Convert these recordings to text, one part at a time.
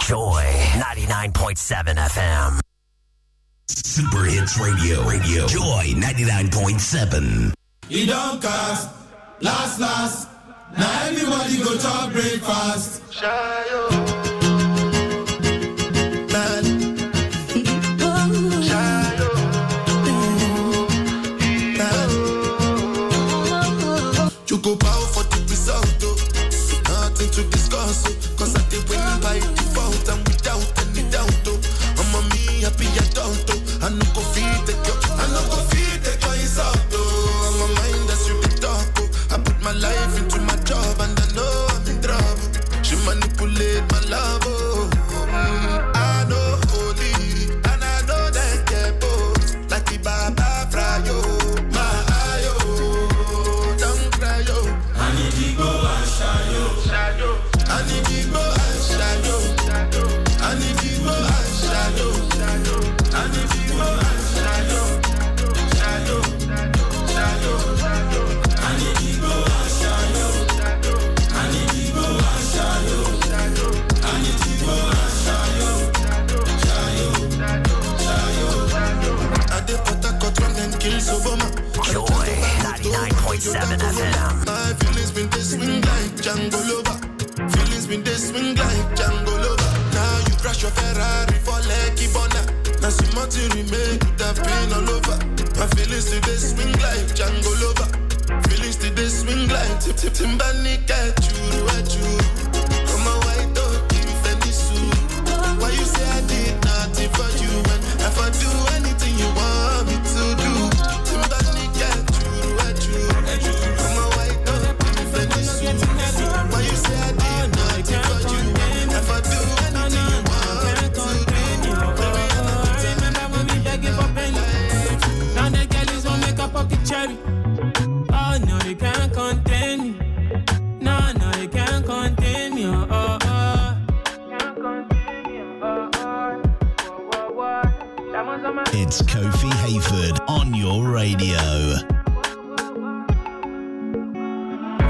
Joy 99.7 FM. Super Hits Radio. Radio. Joy 99.7. He don't cast. Last, last. Now everybody go to breakfast. You It's Kofi Hayford on your radio.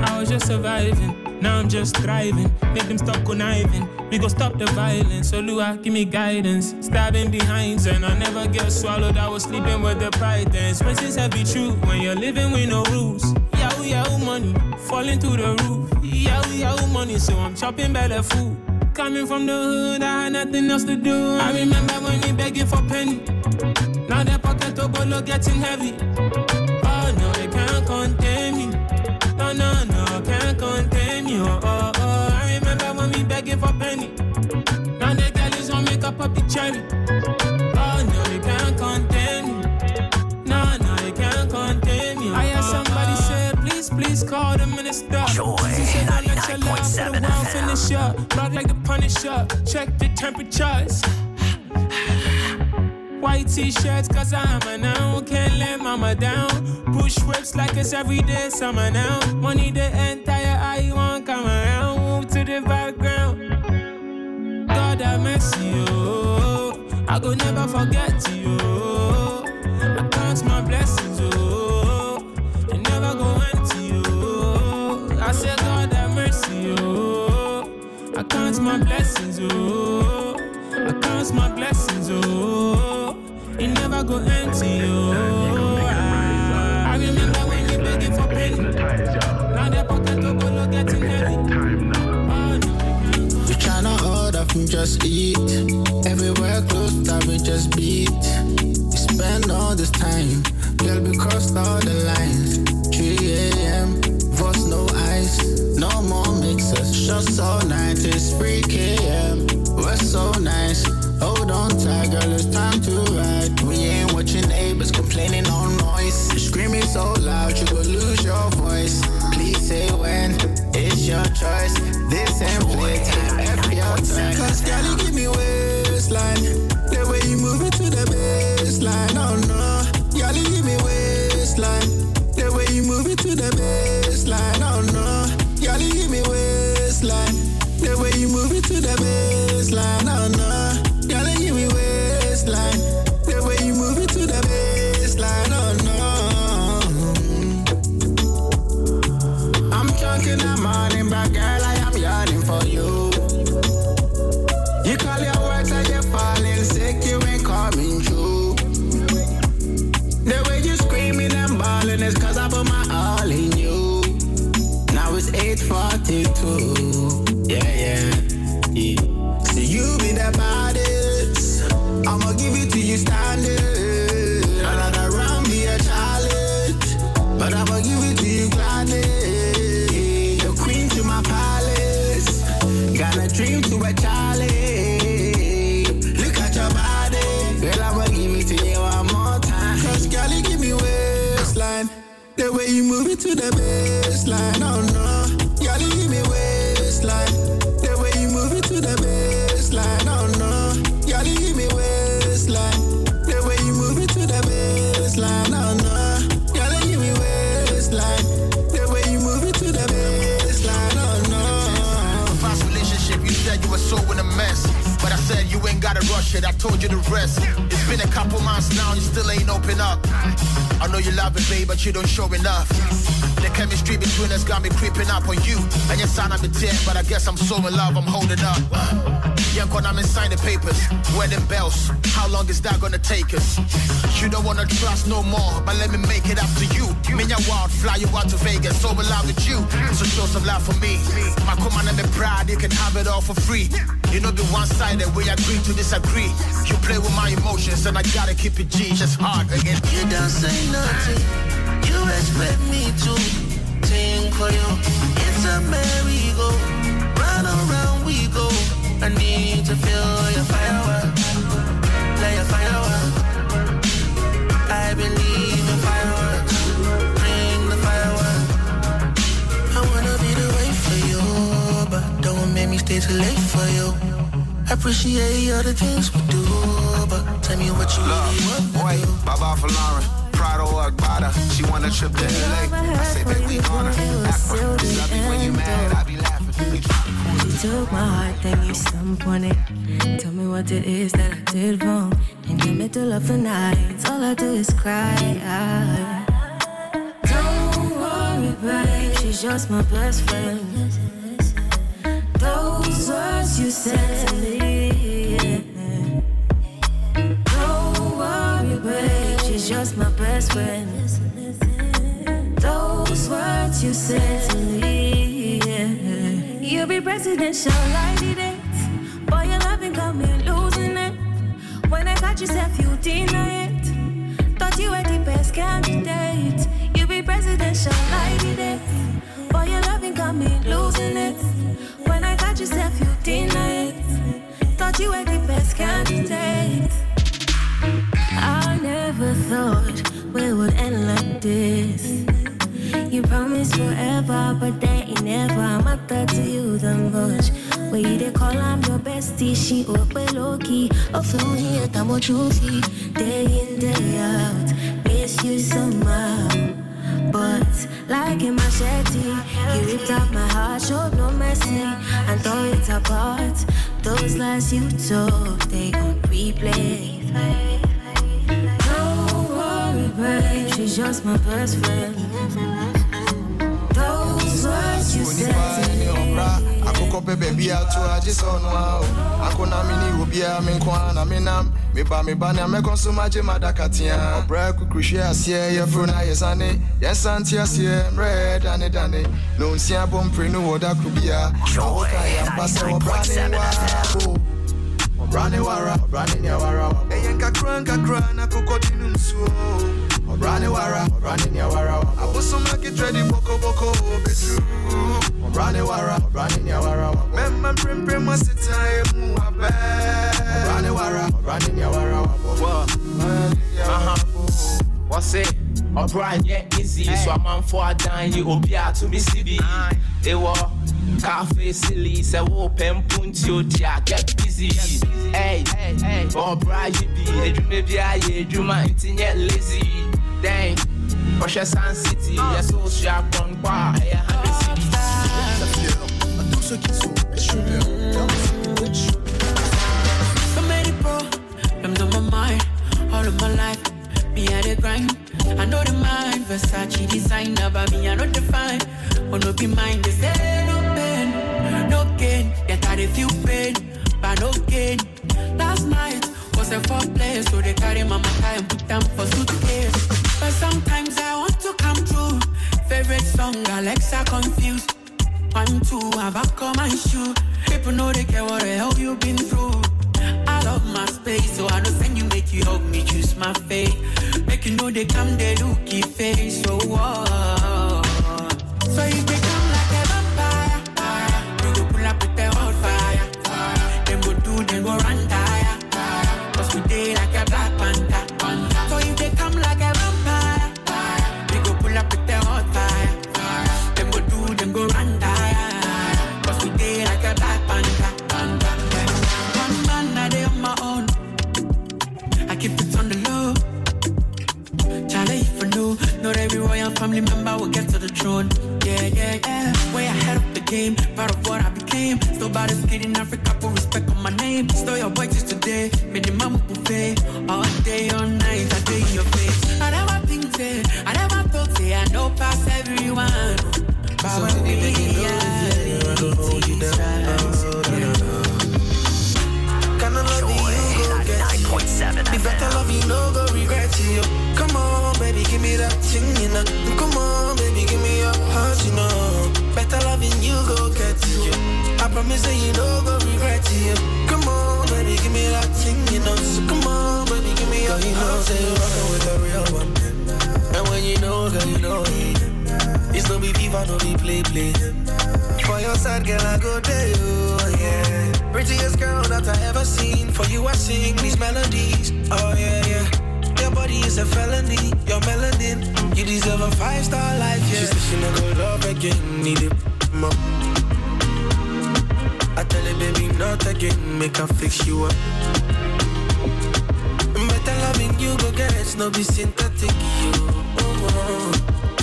I was just surviving, now I'm just thriving. Make them stop conniving. We go stop the violence. So Lua, give me guidance. Stabbing and I never get swallowed. I was sleeping with the pythons. Heavy true when you're living with no rules. Yahoo yahoo money, falling through the roof. Yahoo yahoo money, so I'm chopping better food. Coming from the hood, I had nothing else to do. I remember when begging for penny. Now the pocket of bolo getting heavy. Oh no, they can't contain me. No, no, no, can't contain me. Oh, oh, oh. I remember when we begging for penny. Now the girl is on make up a the cherry. Oh no, they can't contain me. No, no, they can't contain me. I hear somebody say, please, please call the minister. Joy She said, "Don't let your love for the world finish up. Rock like the Punisher. Check the temperatures. White t-shirts cause I'm a now. Can't let mama down. Push whips like it's everyday summer now. Money the entire eye won't come around. Move to the background God have mercy, oh. I go never forget you, oh I count my blessings, oh. They never go empty, oh. I say God have mercy, oh. I count my blessings, oh. I count my blessings, oh it never go empty. Oh, I, remember when you begging for penny. Now their pocket to go look getting heavy. Oh, you tryna hold up from just eat you move it to the baseline, oh no. You give me waistline. The way you move it to the baseline, oh no. You give me waistline. The way you move it to the baseline, oh no. You give me waistline. The way you move it to the baseline, oh no. Past relationship, you said you were so in a mess. But I said you ain't gotta rush it, I told you to rest. Been a couple months now, you still ain't open up. I know you love it, babe, but you don't show enough. The chemistry between us got me creeping up on you. And your sign I'm a 10, but I guess I'm so in love, I'm holding up. Young when I'm inside the papers, wedding bells. How long is that gonna take us? You don't wanna trust no more, but let me make it up to you. Me and wild fly you out to Vegas, so in love with you. So show some love for me. My command and pride, you can have it all for free. You know, be one sided, we agree to disagree. You play with my emotions, and I gotta keep it G, just hard again. You don't say nothing. You expect me to think for you. It's a merry-go. Round and round we go. I need to feel your firework. Play your firework. Don't make me stay too late for you. Appreciate all the things we do, but tell me what you really want. Wait, Baba for Lauren. Prado or Agbada. She want a trip to LA. I say, babe, we on her. Aqua. Just love you when you mad. I be laughing. You try to You took my heart, then you stump on it. Tell me what it is that I did wrong. In the middle of the night, all I do is cry. Don't worry, babe, she's just my best friend. Words you said to me. Don't worry, babe, she's just my best friend. Those words you said to me. You be presidential, I did it. Boy, your loving got me losing it. When I got yourself, you deny it. Thought you were the best candidate. You be presidential, I did it. Boy, your loving got me losing it. Got yourself, you deny it. Thought you were the best candidate. I never thought we would end like this. You promised forever, but that ain't never. A to you the much. Where they call I'm your bestie, she open low key. Oh, feel here, I'm a trophy. Day in, day out. Miss you somehow. But like a machete, he ripped out my heart, showed no mercy, and tore it apart. Those lies you told, they on replay. Don't worry, babe, she's just my best friend. Those words you said to me. Akokɔpɛ baabi ato agye sɛ ɔno a o akona me ne obiaa me nko a na menam meba meba nea mɛkɔ so magye madaka tea ɔbrɛ kukuhwe aseɛ yɛforo no ayɛ sane yɛnsa nte aseɛ mmerɛ dane dane na ɔnsia bɔ mpere no wɔ da koro bia ɔwoka yɛmpa sɛ ɔbra ne waa Rani wara, rani nya wara. Eyen kakra kakra na kokodinu nsuo. Rani wara, rani nya wara. Abusuma kitready boko boko bisu. Rani wara, rani nya wara. Memma prim prim wasita emu abe. Rani wara, rani nya wara. Uh-huh. What's it? O'Brien, yeah, easy. So I'm on for a dime, you obi a to me CB. They were cafe silly, say open punch your dia, get busy. Hey, hey, hey, O'Brien, you be a dream, maybe I hear you might lazy. Dang, Russia Sun City, ah. yes, oh, so sharp on bar, hey, So many problems on my mind, all of my life. Me had a grind. I know the mind, Versace designer, but me I know the fine. Oh no be mine, they say no pain, no gain. Yet I dey feel pain, but no gain. Last night was a foreplay, so they carry my matter and put them for suitcase. Sometimes I want to come true. Favorite song, Alexa confused. One, two, have I come and shoe? People know they care what the hell you been through. I love my space, so I know send you make you help me choose my fate. Make you know they come, they looky face, so oh. So you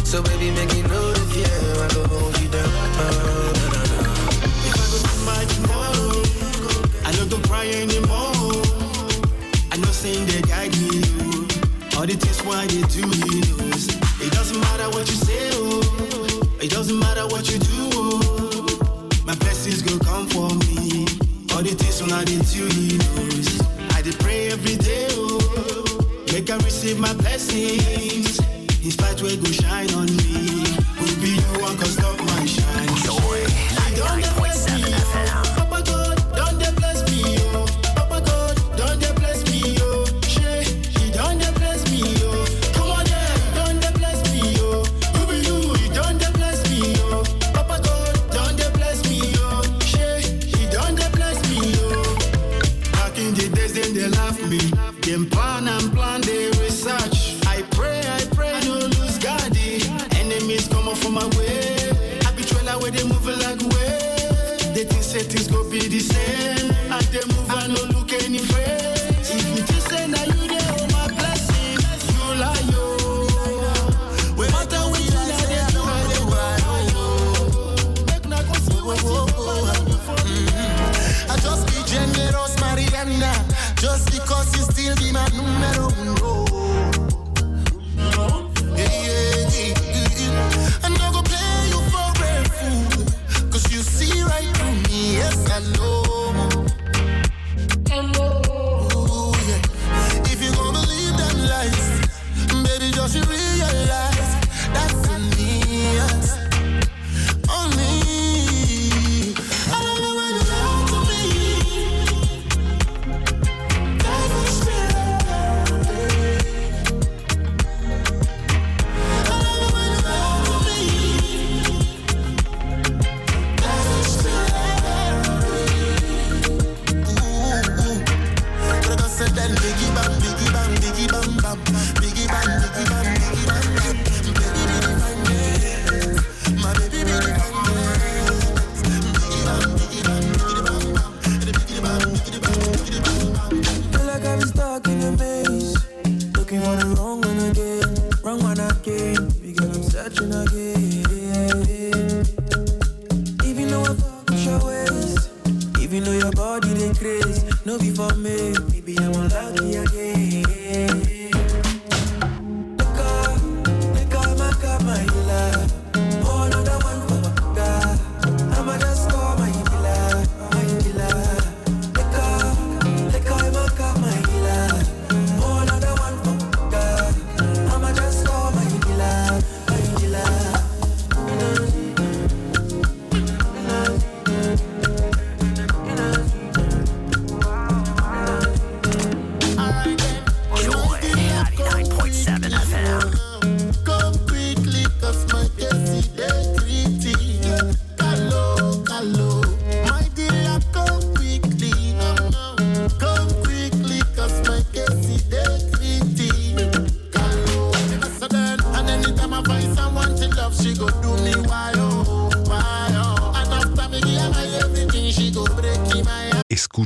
So baby, make it know the fear, I go hold you down. If I go my tomorrow, I don't go cry anymore. I know saying they guide me. All the things why they do he knows. It doesn't matter what you say, oh. It doesn't matter what you do, oh. My blessings go come for me. All the things when I did do he knows. I did pray every day, oh. Make I receive my blessings. His light will go shine on me. Will be you one cause stop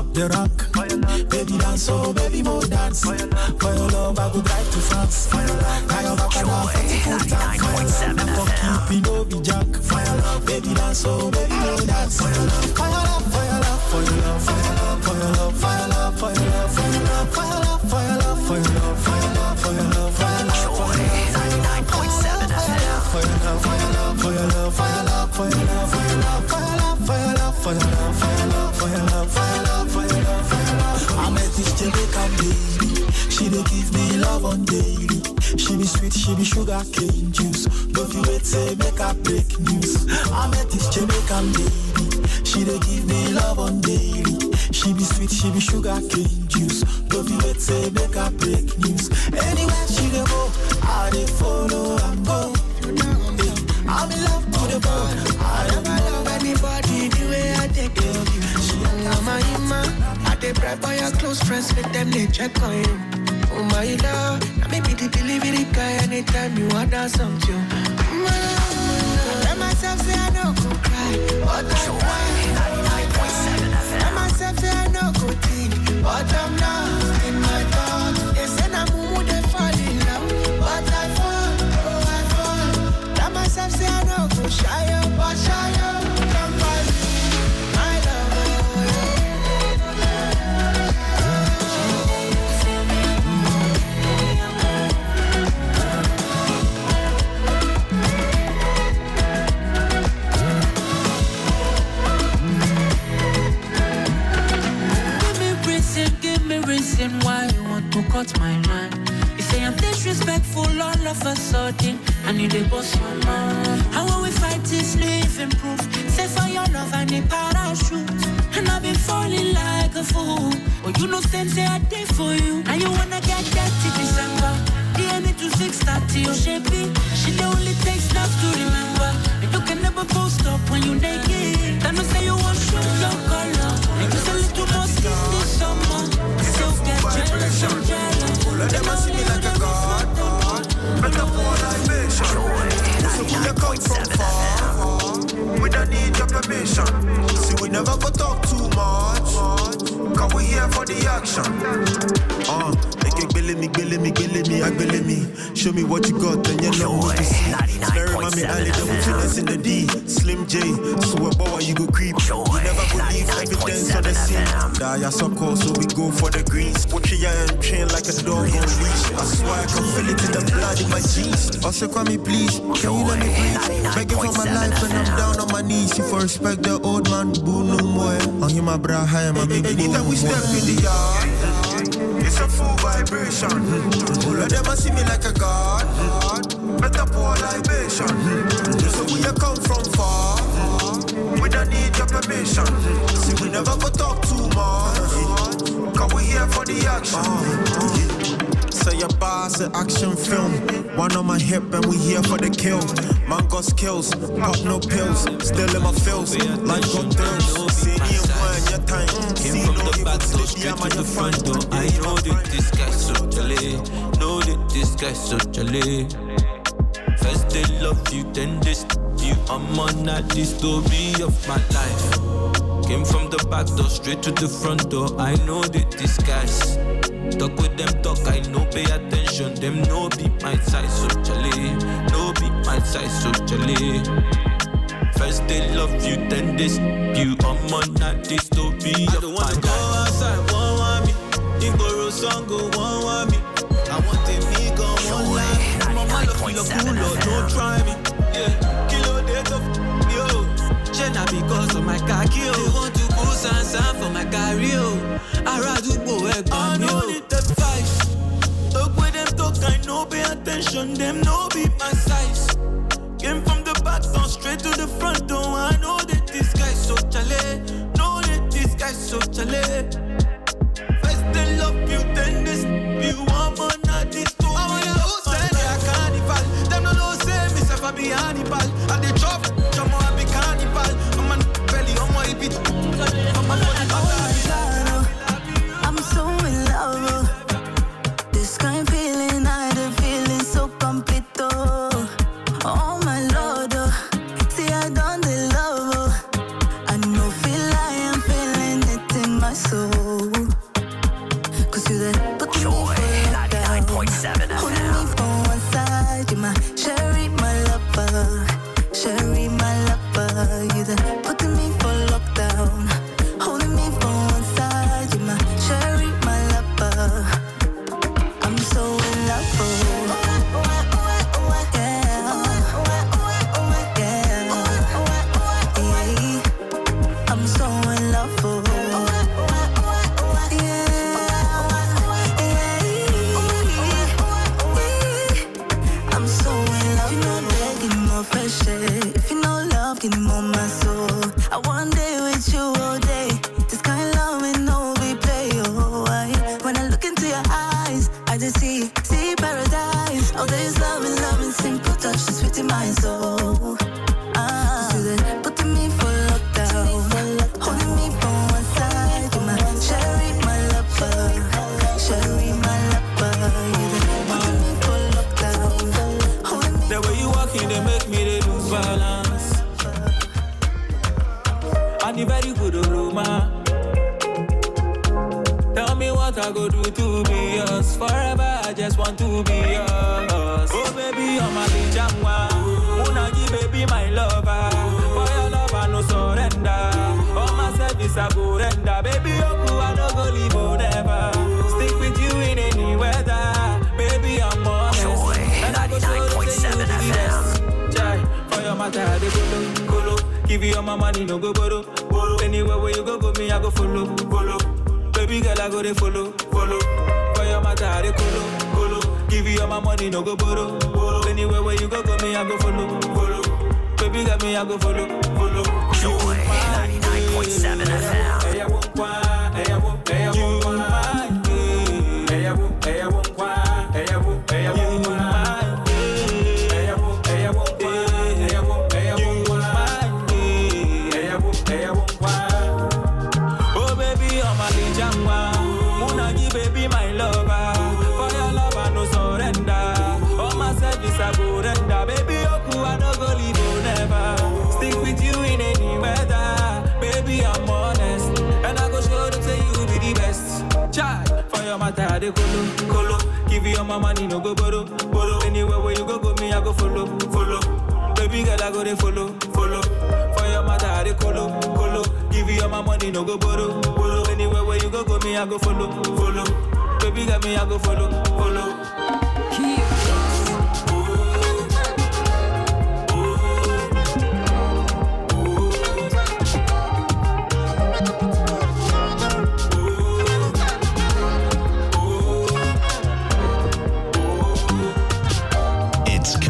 up the rock. Baby dance, oh baby more dance. For your love I would drive to France. For your love, I. For keeping Obi Jack. For your love, baby dance, oh baby more dance. she be sugar cane juice. Don't you wait, say, make a break news. I met this Jamaican baby. she dey give me love on daily. She be sweet, she be sugar cane juice. Don't you wait, say, make a break news. Anywhere she dey go, I dey follow and go. Eh, I'm in love to the bone. I never love anybody the way I take care of you. She a mama, I dey pray for your close friends, make them they check on you. Oh my love, I may be the delivery guy anytime you want something. song to. My love, tell myself say I no go cry, but I'm cry. Tell myself say I no go think, but I'm not. in my thoughts. Pour libation. So we a come from far. We don't need your permission. See, we never go talk too much. Cause we here for the action. Say your boss an action film. One on my hip and we here for the kill. Man got skills, pop no pills. Still in my feels, life got thrills. See me and one, your time. Came from the back door straight to the front door. I know that this guy's so jolly. Know that this guy's so jolly. First they love you, then they st- you. I'm on that the story of my life. Came from the back door straight to the front door. I know that this guy's talk with them talk. I know pay attention. Them no be my size so jolly. No be my size so jolly. First they love you, then they st- you. I'm on that the story I of don't wanna go life. outside, one want me. Igboro song go one want me. My khaki oh. They want to go sansan for my career eh, oh. Àràdúgbò ẹ̀gbọ́n mi o. I no need eh, oh. the fight. Talk with them talk, I no pay attention. Them no be my size. Came from the back down straight to the front door. I know that this guy so chale. Know that this guy so chale. First they love you, then they you. I'm on a this too. I wanna send a carnival. Them no know say me self I be Hannibal. I dey chop, belly, I go render. Baby, Oku, I no go leave forever. Stick with you in any weather. Baby, I'm honest. And I go show you say you the best. Jai, for your matter, I follow. Give you all my money, no go borrow, borrow. Anywhere where you go, go me, I go follow, follow. Baby girl, I go follow, follow. For your matter, I follow. Give you all my money, no go borrow, borrow. Anywhere where you go, go me, I go follow, follow. Baby girl, me, I go follow, 99.7 FM. Dey colo, colo. Give you all my money, no go borrow, borrow. Anywhere where you go, go me, I go follow, follow. Baby girl, I go dey follow, follow. For your matter, I dey colo, colo. Give you all my money, no go borrow, borrow. Anywhere where you go, go me, I go follow, follow. Baby girl, me, I go follow, follow.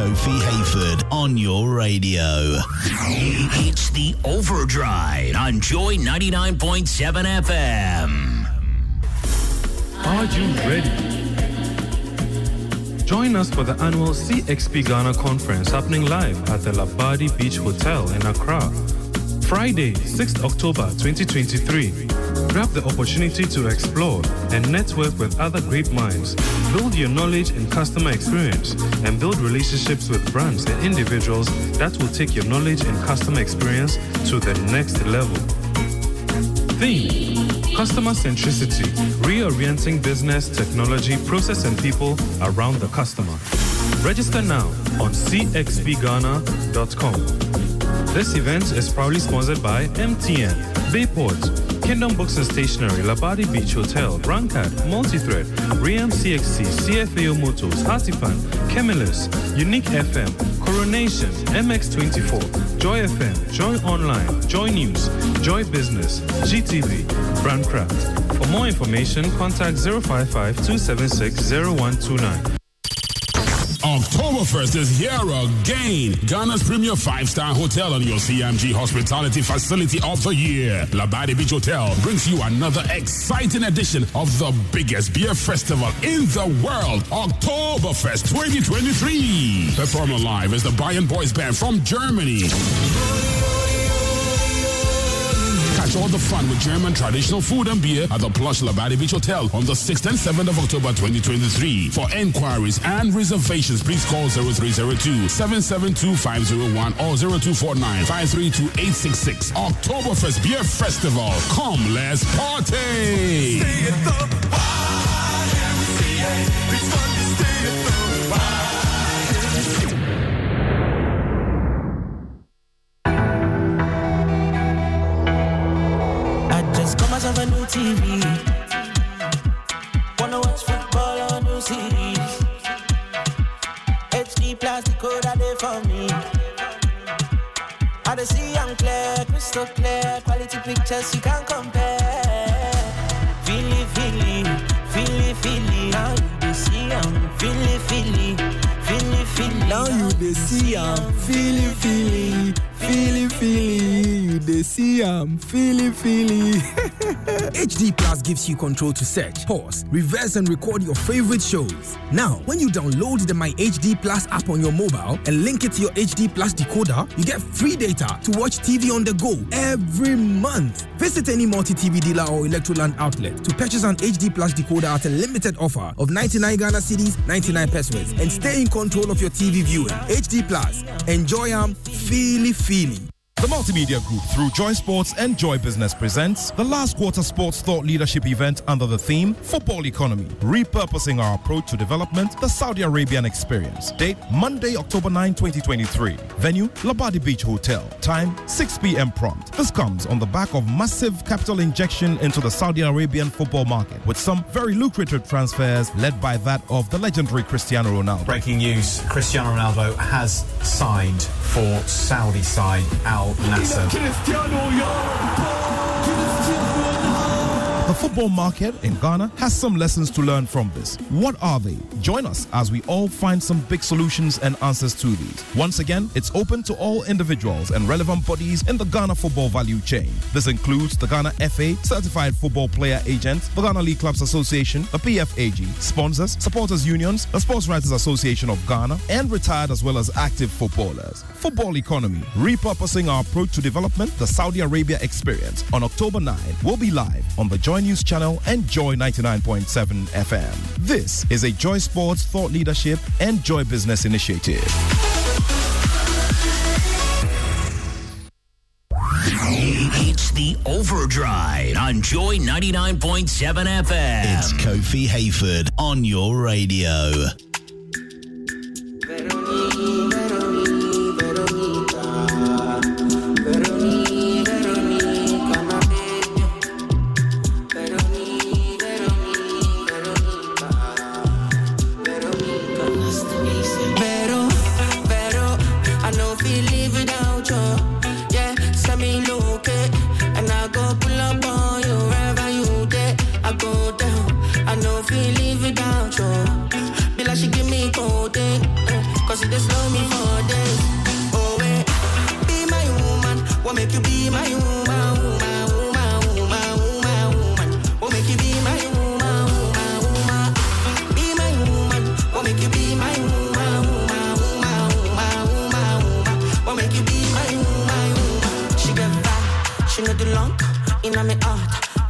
Kofi Hayford on your radio. It's the Overdrive on Joy 99.7 FM. Are you ready? Join us for the annual CXP Ghana conference happening live at the Labadi Beach Hotel in Accra. Friday, 6th October 2023. Grab the opportunity to explore and network with other great minds, build your knowledge and customer experience, and build relationships with brands and individuals that will take your knowledge and customer experience to the next level. Theme Customer centricity, reorienting business, technology, process, and people around the customer. Register now on cxpghana.com. This event is proudly sponsored by MTN, Bayport, Kingdom Books and Stationery, Labadi Beach Hotel, Rancard, Multithread, Riam CXC, CFAO Motors, Artifan, Chemilus, Unique FM, Coronation, MX24, Joy FM, Joy Online, Joy News, Joy Business, GTV, Brandcraft. For more information, contact 055 276 0129. Oktoberfest is here again. Ghana's premier five-star hotel and your CMG hospitality facility of the year. Labadi Beach Hotel brings you another exciting edition of the biggest beer festival in the world, Oktoberfest 2023. Performing live is the Bayern Boys Band from Germany. Catch all the fun with German traditional food and beer at the plush Labadi Beach Hotel on the 6th and 7th of October 2023. For enquiries and reservations, please call 0302 772 501 or 0249 532 866. Oktoberfest Beer Festival. Come, let's party! Crystal clear. Quality pictures you can't compare. Feely, feely, feely, feely. Now you dey see I'm feely, feely, feely, feely. Now you dey see feely, feely, feely, feely. Dey see am, feely, feely. HD Plus gives you control to search, pause, reverse, and record your favorite shows. Now, when you download the My HD Plus app on your mobile and link it to your HD Plus decoder, you get free data to watch TV on the go every month. Visit any multi TV dealer or Electroland outlet to purchase an HD Plus decoder at a limited offer of 99 Ghana cedis, 99 pesewas, and stay in control of your TV viewing. HD Plus, enjoy am, feely, feely. The Multimedia Group, through Joy Sports and Joy Business, presents the last quarter sports thought leadership event under the theme Football Economy, repurposing our approach to development, the Saudi Arabian experience. Date Monday, October 9, 2023. Venue Labadi Beach Hotel. Time 6 p.m. prompt. This comes on the back of massive capital injection into the Saudi Arabian football market, with some very lucrative transfers led by that of the legendary Cristiano Ronaldo. Breaking news Cristiano Ronaldo has signed for Saudi side Al Nassr. Football market in Ghana has some lessons to learn from this. What are they? Join us as we all find some big solutions and answers to these. Once again, it's open to all individuals and relevant bodies in the Ghana football value chain. This includes the Ghana FA, Certified Football Player Agent, the Ghana League Clubs Association, the PFAG, sponsors, supporters unions, the Sports Writers Association of Ghana, and retired as well as active footballers. Football economy, repurposing our approach to development, the Saudi Arabia experience. On October 9, we'll be live on the Joy News channel and Joy 99.7 FM. This is a Joy Sports thought leadership and Joy Business initiative. It's the Overdrive on Joy 99.7 FM. It's Kofi Hayford on your radio.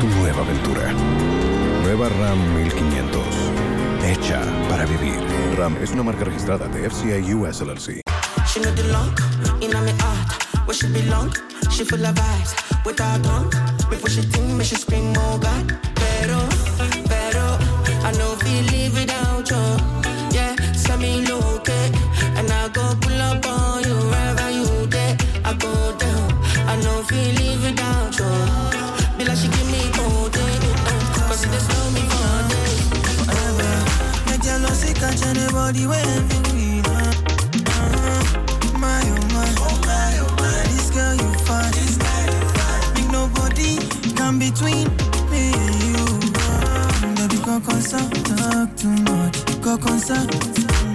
tu nueva aventura. Nueva RAM 1500. Hecha para vivir. RAM es una marca registrada de FCI US LLC. She know the long, in my heart, where she belong. She full of vibes, with her tongue. Me push it me she scream, oh. Pero, pero, I know feel live without you. Yeah, send me look and I go pull up on you wherever you there. I go down, I know feel live without you. Be like she give me thing, uh, cause it just slow me for days. Forever, Make jealousy catch anybody when we uh, uh, My oh my, oh my, oh my. This girl you find, this guy you find. Make nobody come between me and you. Baby, go concern, talk too much. Go concern,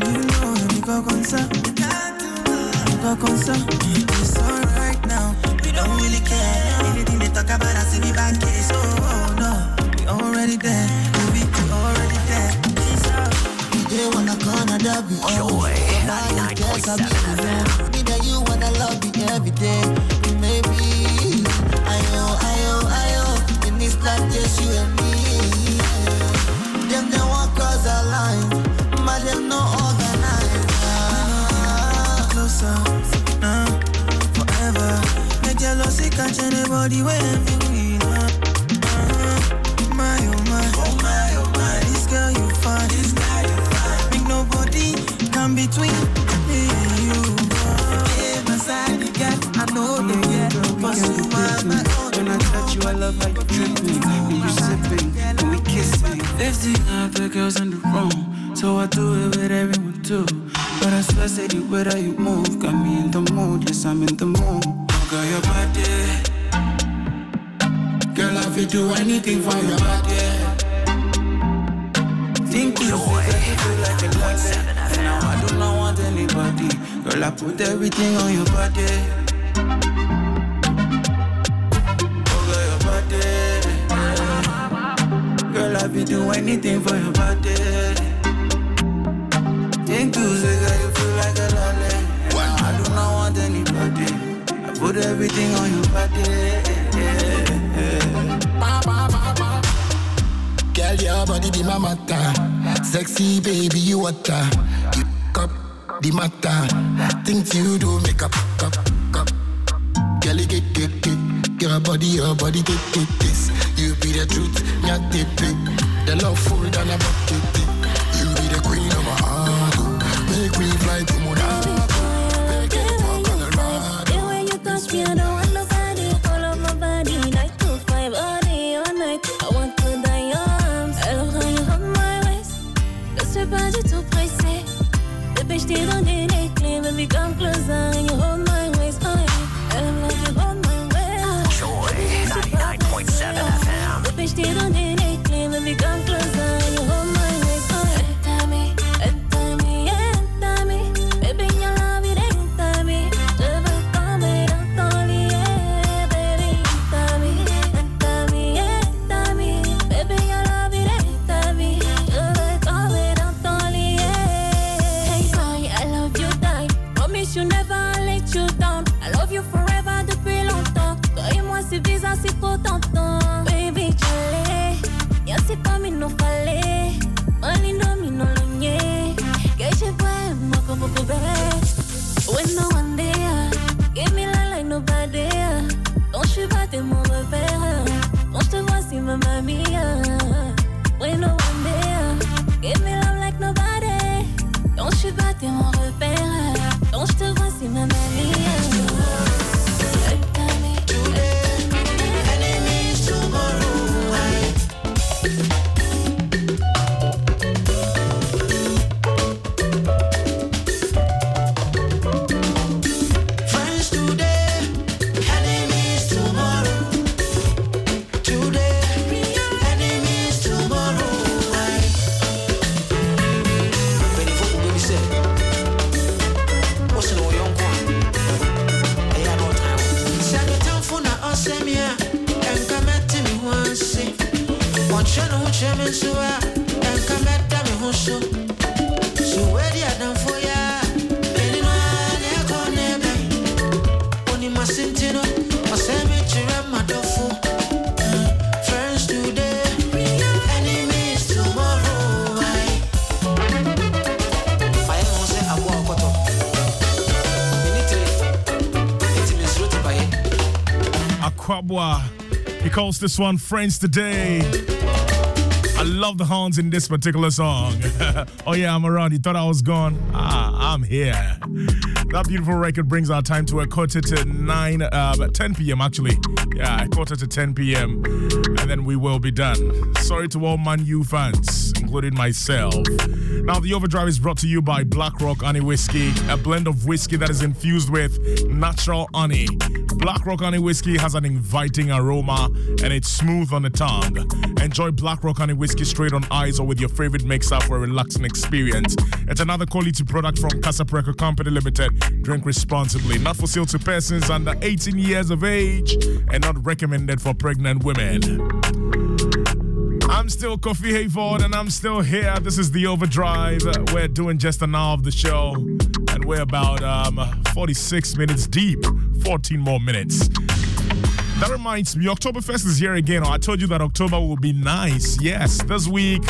you know, baby, go concern. Go concern, it's alright Joy 99.7 FM. Me that you wanna love me every day. Maybe ayo, ayo, ayo. In this life, you and me. Them they but no organize. closer now, forever. Make catch 15 other girls in the room. So I do it with everyone too. But I swear, say the way that you move got me in the mood. Yes, I'm in the mood. Oh, girl, your body. Girl, I will do anything for your body. Think you feel like a London. And now I do not want anybody. Girl, I put everything on your body. Be do anything for your body. Think you say that you feel like a lolly. I do not want anybody. I put everything on your body. Girl, your body be my matter. Sexy baby, you water. You up the matter. Things you do make up, up, up. Girl, you get, get, get. Your body, your body, take, take this. You be the truth, not the pick. The love full than a bucket. You be the queen of my heart. Make me fly to Monaco. Make it walk on the road. Way you touch me, I don't want nobody. All of my body, night to five, all day, all night. I want to die your arms. I love how you hold my waist. Je suis pas du tout pressé. Bébé, je t'ai donné les clés. Baby, come closer and you hold my waist. Oh, yeah. I love how you hold my waist. Joy 99.7 FM. Bébé, je donné This one Friends Today. I love the horns in this particular song. oh, yeah, I'm around. You thought I was gone? Ah, I'm here. That beautiful record brings our time to a quarter to 9, uh, 10 p.m. actually. Yeah, a quarter to 10 p.m. And then we will be done. Sorry to all Man U fans, including myself. Now, the overdrive is brought to you by Black Rock Honey Whiskey, a blend of whiskey that is infused with natural honey. Black Rock Honey Whiskey has an inviting aroma and it's smooth on the tongue. Enjoy Black Rock Honey Whiskey straight on ice or with your favorite mixer for a relaxing experience. It's another quality product from Casa Preco Company Limited. Drink responsibly, not for sale to persons under 18 years of age and not recommended for pregnant women. I'm still Kofi Hayford and I'm still here. This is the Overdrive. We're doing just an hour of the show and we're about um, 46 minutes deep, 14 more minutes. That reminds me, Oktoberfest is here again. I told you that October will be nice. Yes, this week,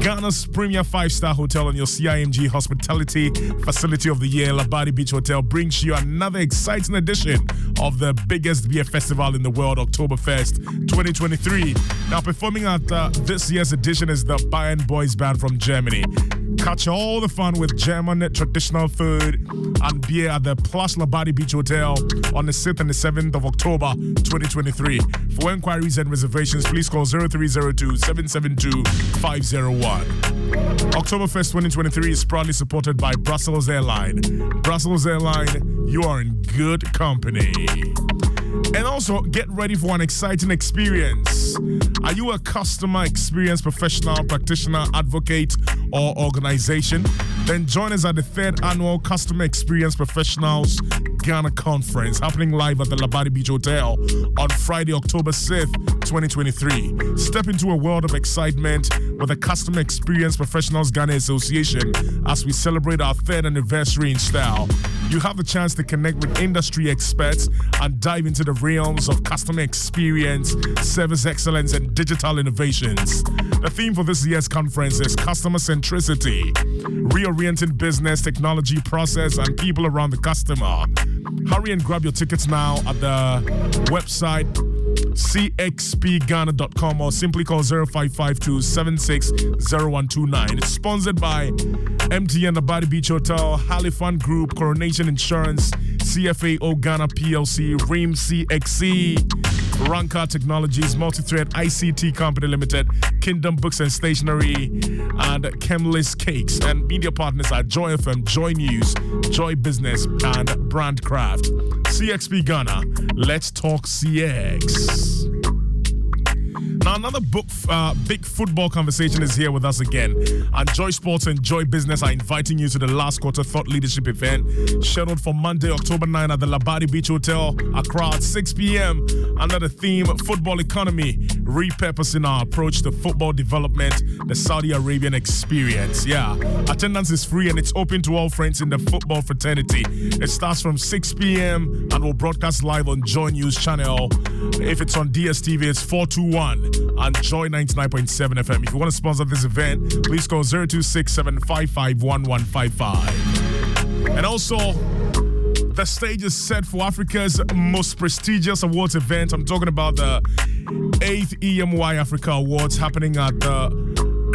Ghana's premier five star hotel and your CIMG hospitality facility of the year, Labadi Beach Hotel, brings you another exciting edition of the biggest beer festival in the world, Oktoberfest 2023. Now, performing at uh, this year's edition is the Bayern Boys Band from Germany. Catch all the fun with German traditional food and beer at the Plush Labadi Beach Hotel on the 6th and the 7th of October 2023. For inquiries and reservations, please call 0302 772 501. Oktoberfest 2023 is proudly supported by Brussels Airline. Brussels Airline, you are in good company. And also, get ready for an exciting experience. Are you a customer experience professional, practitioner, advocate, or organization? Then join us at the third annual Customer Experience Professionals Ghana Conference happening live at the Labadi Beach Hotel on Friday, October 6th, 2023. Step into a world of excitement with the Customer Experience Professionals Ghana Association as we celebrate our third anniversary in style. You have the chance to connect with industry experts and dive into the realms of customer experience, service excellence, and digital innovations. The theme for this year's conference is customer centricity, reorienting business, technology, process, and people around the customer. Hurry and grab your tickets now at the website cxpghana.com or simply call 0552 760129. It's sponsored by MTN, the Labadi Beach Hotel, Halifan Group, Coronation Insurance, CFAO Ghana PLC, Ream CXC, Rancard Technologies, Multi-Thread ICT Company Limited, Kingdom Books and Stationery, and Chemless Cakes. And media partners are Joy FM, Joy News, Joy Business, and Brandcraft. CXP Ghana, let's talk CX. Now, another book, uh, big football conversation is here with us again. And Joy Sports and Joy Business are inviting you to the last quarter thought leadership event scheduled for Monday, October 9 at the Labadi Beach Hotel, Accra at 6 p.m. under the theme Football Economy, repurposing our approach to football development, the Saudi Arabian experience. Yeah, attendance is free and it's open to all friends in the football fraternity. It starts from 6 p.m. and will broadcast live on Joy News channel. If it's on DSTV, it's 421 on Joy 99.7 FM. If you want to sponsor this event, please call 0267551155. And also, the stage is set for Africa's most prestigious awards event. I'm talking about the 8th EMY Africa Awards happening at the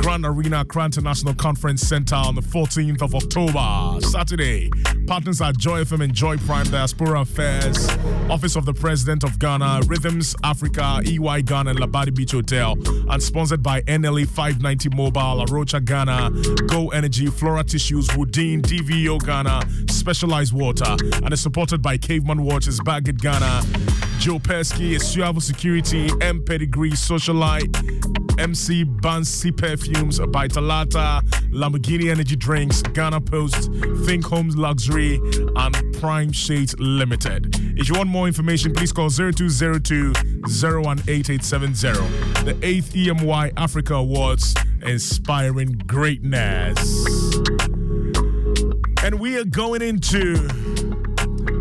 Grand Arena, Accra International Conference Center on the 14th of October, Saturday. Partners are Joy FM and Joy Prime, Diaspora Affairs, Office of the President of Ghana, Rhythms Africa, EY Ghana, and Labadi Beach Hotel, and sponsored by NLE 590 Mobile, A Rocha Ghana, Go Energy, Flora Tissues, Woodin, DVO Ghana, Specialized Water, and is supported by Caveman Watches, Baggett Ghana. Joe Pesky, Suavo Security, M Pedigree, Socialite, MC Bansi Perfumes, Baitalata, Lamborghini Energy Drinks, Ghana Post, Think Homes Luxury, and Prime Shades Limited. If you want more information, please call 0202 018870. The 8th EMY Africa Awards, inspiring greatness. And we are going into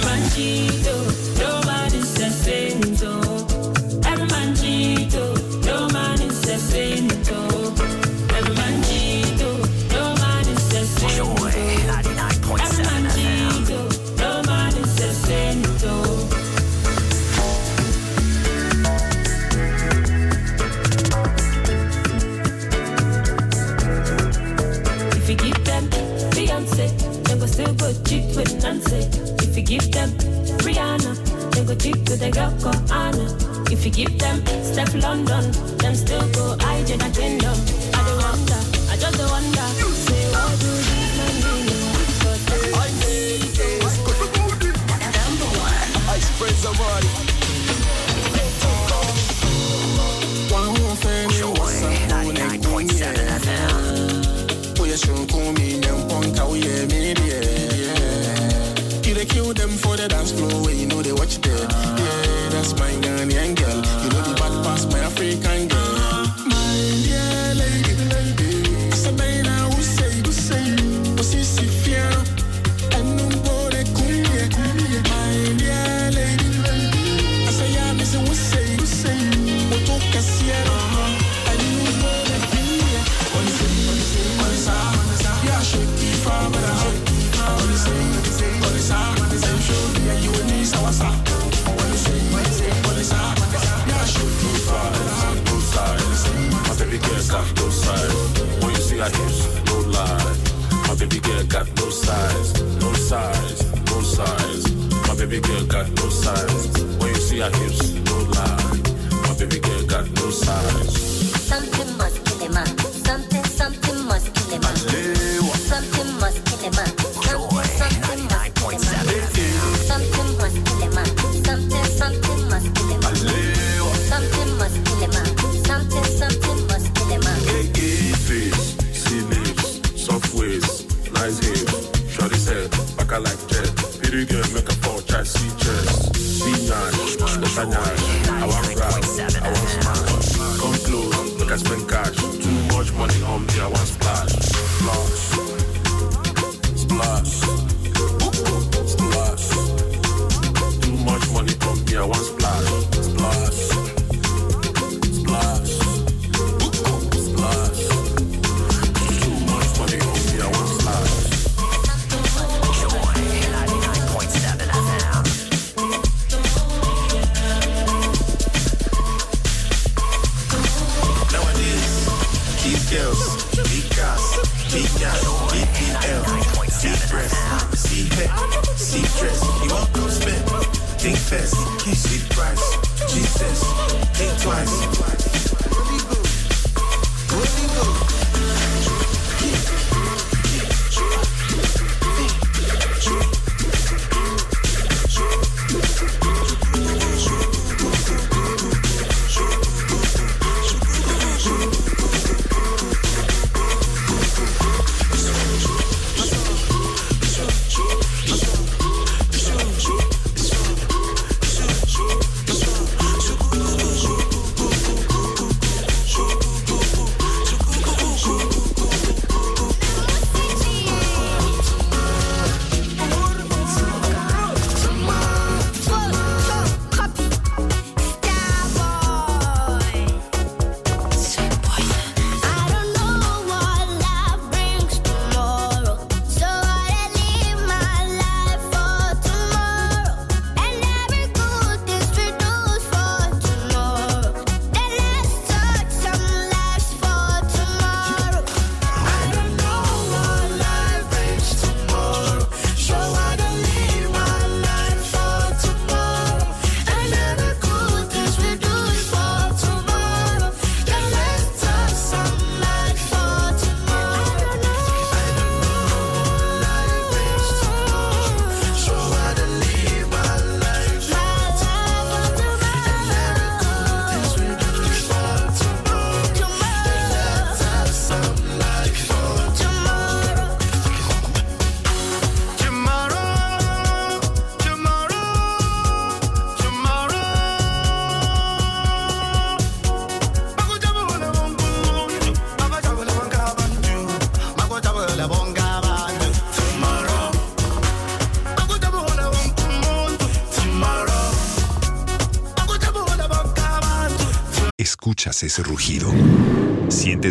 Mangito, no man is the same.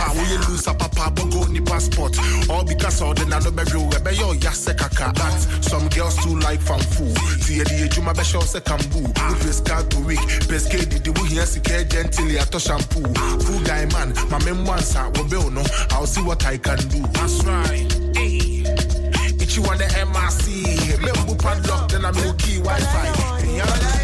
Wo nipa a woyɛ loser papa bogo ni passport. All because the nano bɛhwe ɛbɛyɛ ɔya sɛ kaka. But some girls too like fanfu Ti yɛde adwuma bɛhyɛ wo sɛ kambu Wo pesca to week Pesca didi wo hia sika gently atɔ shampoo. Full guy man, ma me mwansa wɔbɛw no? I'll see what I can do. That's right, Ei Ichi on the MRC Membu padlock, then I'm no key Wi-Fi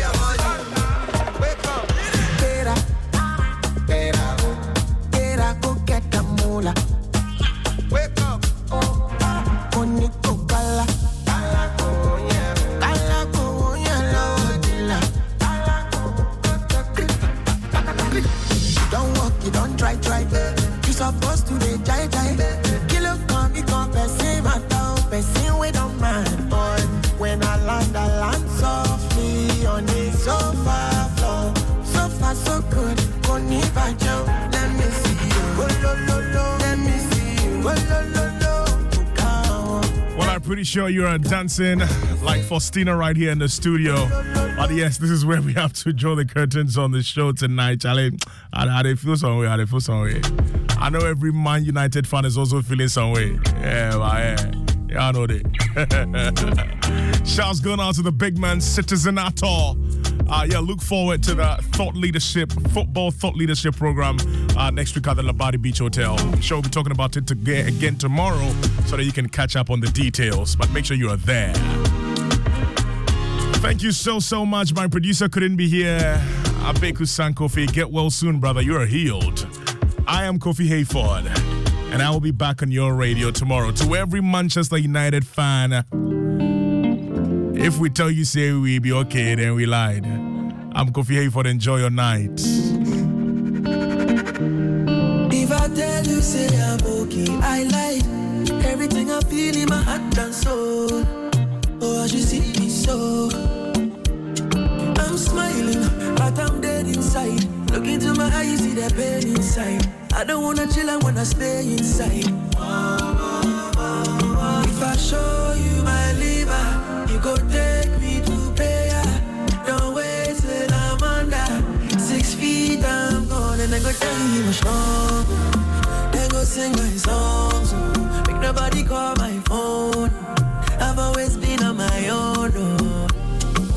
pretty sure you are dancing like Faustina right here in the studio. But yes, this is where we have to draw the curtains on the show tonight, Charlie. How, they feel some way? How they feel some way? I know every Man United fan is also feeling some way. Yeah, but yeah. Yeah, I know that. Shouts going out to the big man, Citizen Ator. Uh, yeah, look forward to the thought leadership, football thought leadership program uh, next week at the Labadi Beach Hotel. Sure, we'll be talking about it again, again tomorrow so that you can catch up on the details. But make sure you are there. Thank you so, so much. My producer couldn't be here. Abeku San Kofi. Get well soon, brother. You are healed. I am Kofi Hayford, and I will be back on your radio tomorrow. To every Manchester United fan, if we tell you say we be okay, then we lied. I'm Kofi Hayford. Enjoy your night. If I tell you, say I'm okay, I lied. Everything I feel in my heart and soul. Oh, as you see me so. I'm smiling, but I'm dead inside. Look into my eyes, see the pain inside. I don't wanna chill, I wanna stay inside. If I show you you go take me to prayer. Don't I'm under six feet, I'm gone, and I go tell you. Then go sing my songs, oh. make nobody call my phone. I've always been on my own. Oh.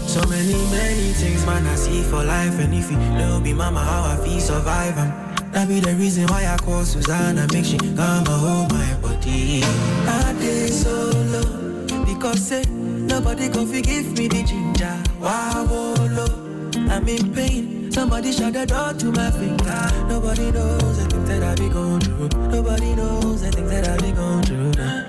So many, many things, man, I see for life. And if you know me, mama, how I feel survive. am that be the reason why I call Susanna, make she come and hold my body. I day so low, because say, nobody can forgive me the ginger. Wow, low, I'm in pain. Somebody shut the door to my finger. Nobody knows the things that I be going through. Nobody knows the things that I be going through. Nah,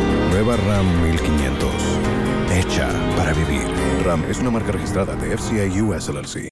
Nueva RAM 1500. Hecha para vivir. RAM es una marca registrada de FCI US LLC.